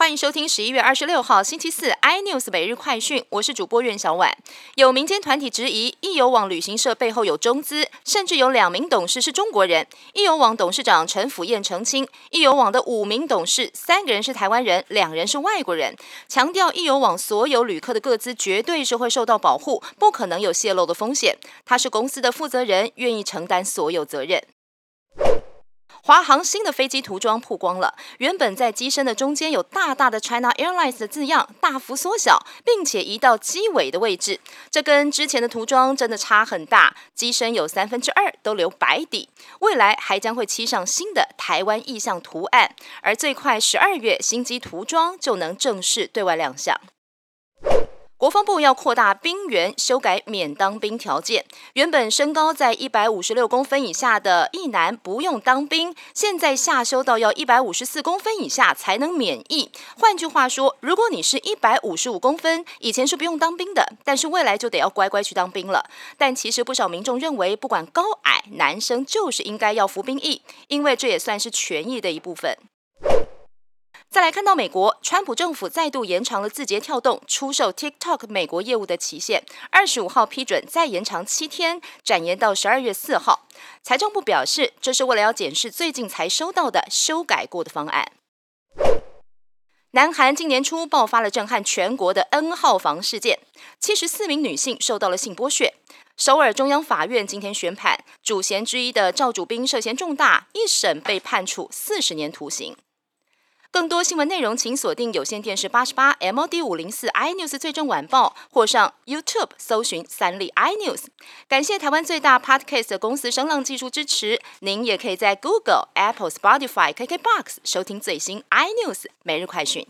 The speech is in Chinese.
欢迎收听十一月二十六号星期四 iNews 每日快讯，我是主播苑小婉。有民间团体质疑易游网旅行社背后有中资，甚至有两名董事是中国人。易游网董事长陈辅燕澄清，易游网的五名董事，三个人是台湾人，两人是外国人，强调易游网所有旅客的各资绝对是会受到保护，不可能有泄露的风险。他是公司的负责人，愿意承担所有责任。华航新的飞机涂装曝光了，原本在机身的中间有大大的 China Airlines 的字样，大幅缩小，并且移到机尾的位置。这跟之前的涂装真的差很大，机身有三分之二都留白底。未来还将会漆上新的台湾意象图案，而最快十二月新机涂装就能正式对外亮相。国防部要扩大兵员，修改免当兵条件。原本身高在一百五十六公分以下的役男不用当兵，现在下修到要一百五十四公分以下才能免役。换句话说，如果你是一百五十五公分，以前是不用当兵的，但是未来就得要乖乖去当兵了。但其实不少民众认为，不管高矮，男生就是应该要服兵役，因为这也算是权益的一部分。再来看到美国，川普政府再度延长了字节跳动出售 TikTok 美国业务的期限，二十五号批准再延长七天，展延到十二月四号。财政部表示，这是为了要检视最近才收到的修改过的方案。南韩今年初爆发了震撼全国的 N 号房事件，七十四名女性受到了性剥削。首尔中央法院今天宣判，主嫌之一的赵主斌涉嫌重大，一审被判处四十年徒刑。更多新闻内容，请锁定有线电视八十八 MOD 五零四 iNews 最终晚报，或上 YouTube 搜寻三立 iNews。感谢台湾最大 Podcast 公司声浪技术支持。您也可以在 Google、Apple、Spotify、KKBox 收听最新 iNews 每日快讯。